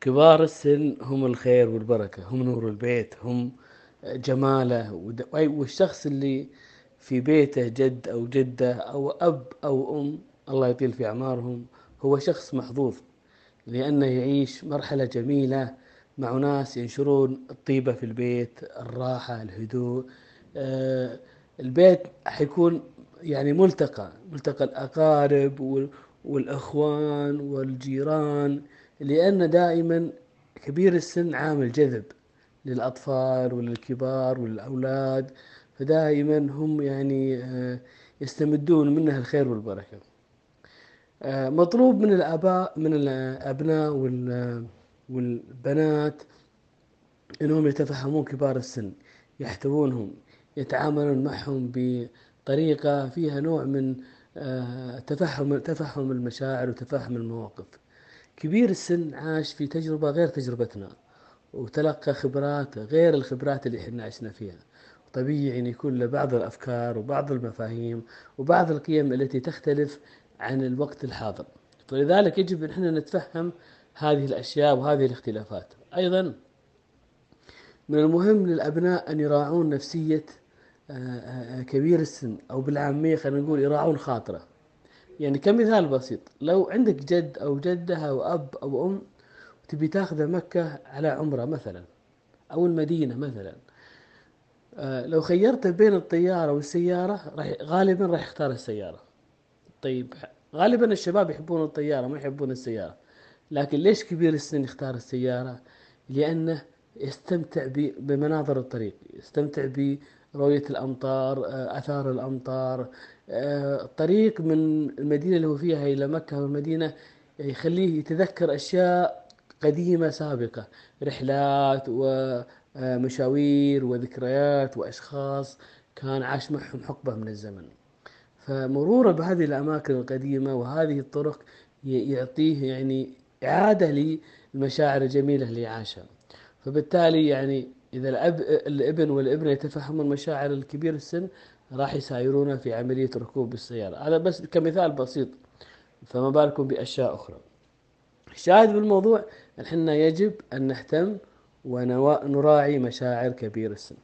كبار السن هم الخير والبركة هم نور البيت هم جماله والشخص اللي في بيته جد أو جدة أو أب أو أم الله يطيل في أعمارهم هو شخص محظوظ لأنه يعيش مرحلة جميلة مع ناس ينشرون الطيبة في البيت الراحة الهدوء. آه، البيت حيكون يعني ملتقى ملتقى الأقارب وال- والأخوان والجيران. لأن دائما كبير السن عامل جذب للأطفال وللكبار وللأولاد فدائما هم يعني آه، يستمدون منها الخير والبركة. آه، مطلوب من الآباء من الأبناء وال- والبنات إنهم يتفهمون كبار السن يحتوونهم يتعاملون معهم بطريقة فيها نوع من آه، تفهم تفهم المشاعر وتفهم المواقف. كبير السن عاش في تجربة غير تجربتنا وتلقى خبرات غير الخبرات اللي إحنا عشنا فيها. طبيعي إن يكون له بعض الأفكار وبعض المفاهيم وبعض القيم التي تختلف عن الوقت الحاضر. فلذلك يجب إن إحنا نتفهم هذه الأشياء وهذه الاختلافات. أيضا من المهم للأبناء أن يراعون نفسية آه، آه، كبير السن أو بالعامية خلينا نقول يراعون خاطره. يعني كمثال بسيط لو عندك جد أو جدة أو أب أو أم تبي تاخذه مكة على عمرة مثلا أو المدينة مثلا آه، لو خيرته بين الطيارة والسيارة راح غالبا راح يختار السيارة. طيب غالبا الشباب يحبون الطيارة ما يحبون السيارة لكن ليش كبير السن يختار السيارة؟ لأنه يستمتع بمناظر الطريق يستمتع برؤية الأمطار آه، آثار الأمطار آه، الطريق من المدينة اللي هو فيها إلى مكة والمدينة يخليه يتذكر أشياء قديمة سابقة رحلات ومشاوير وذكريات وأشخاص كان عاش معهم حقبة من الزمن. فمرورة بهذه الأماكن القديمة وهذه الطرق يعطيه يعني إعادة للمشاعر الجميلة اللي عاشها. فبالتالي يعني إذا الأب الابن والابنة يتفهمون مشاعر الكبير السن راح يسايرونه في عملية ركوب السيارة. هذا بس كمثال بسيط فما بالكم بأشياء أخرى. الشاهد بالموضوع أن حنا يجب أن نهتم ونراعي مشاعر كبير السن.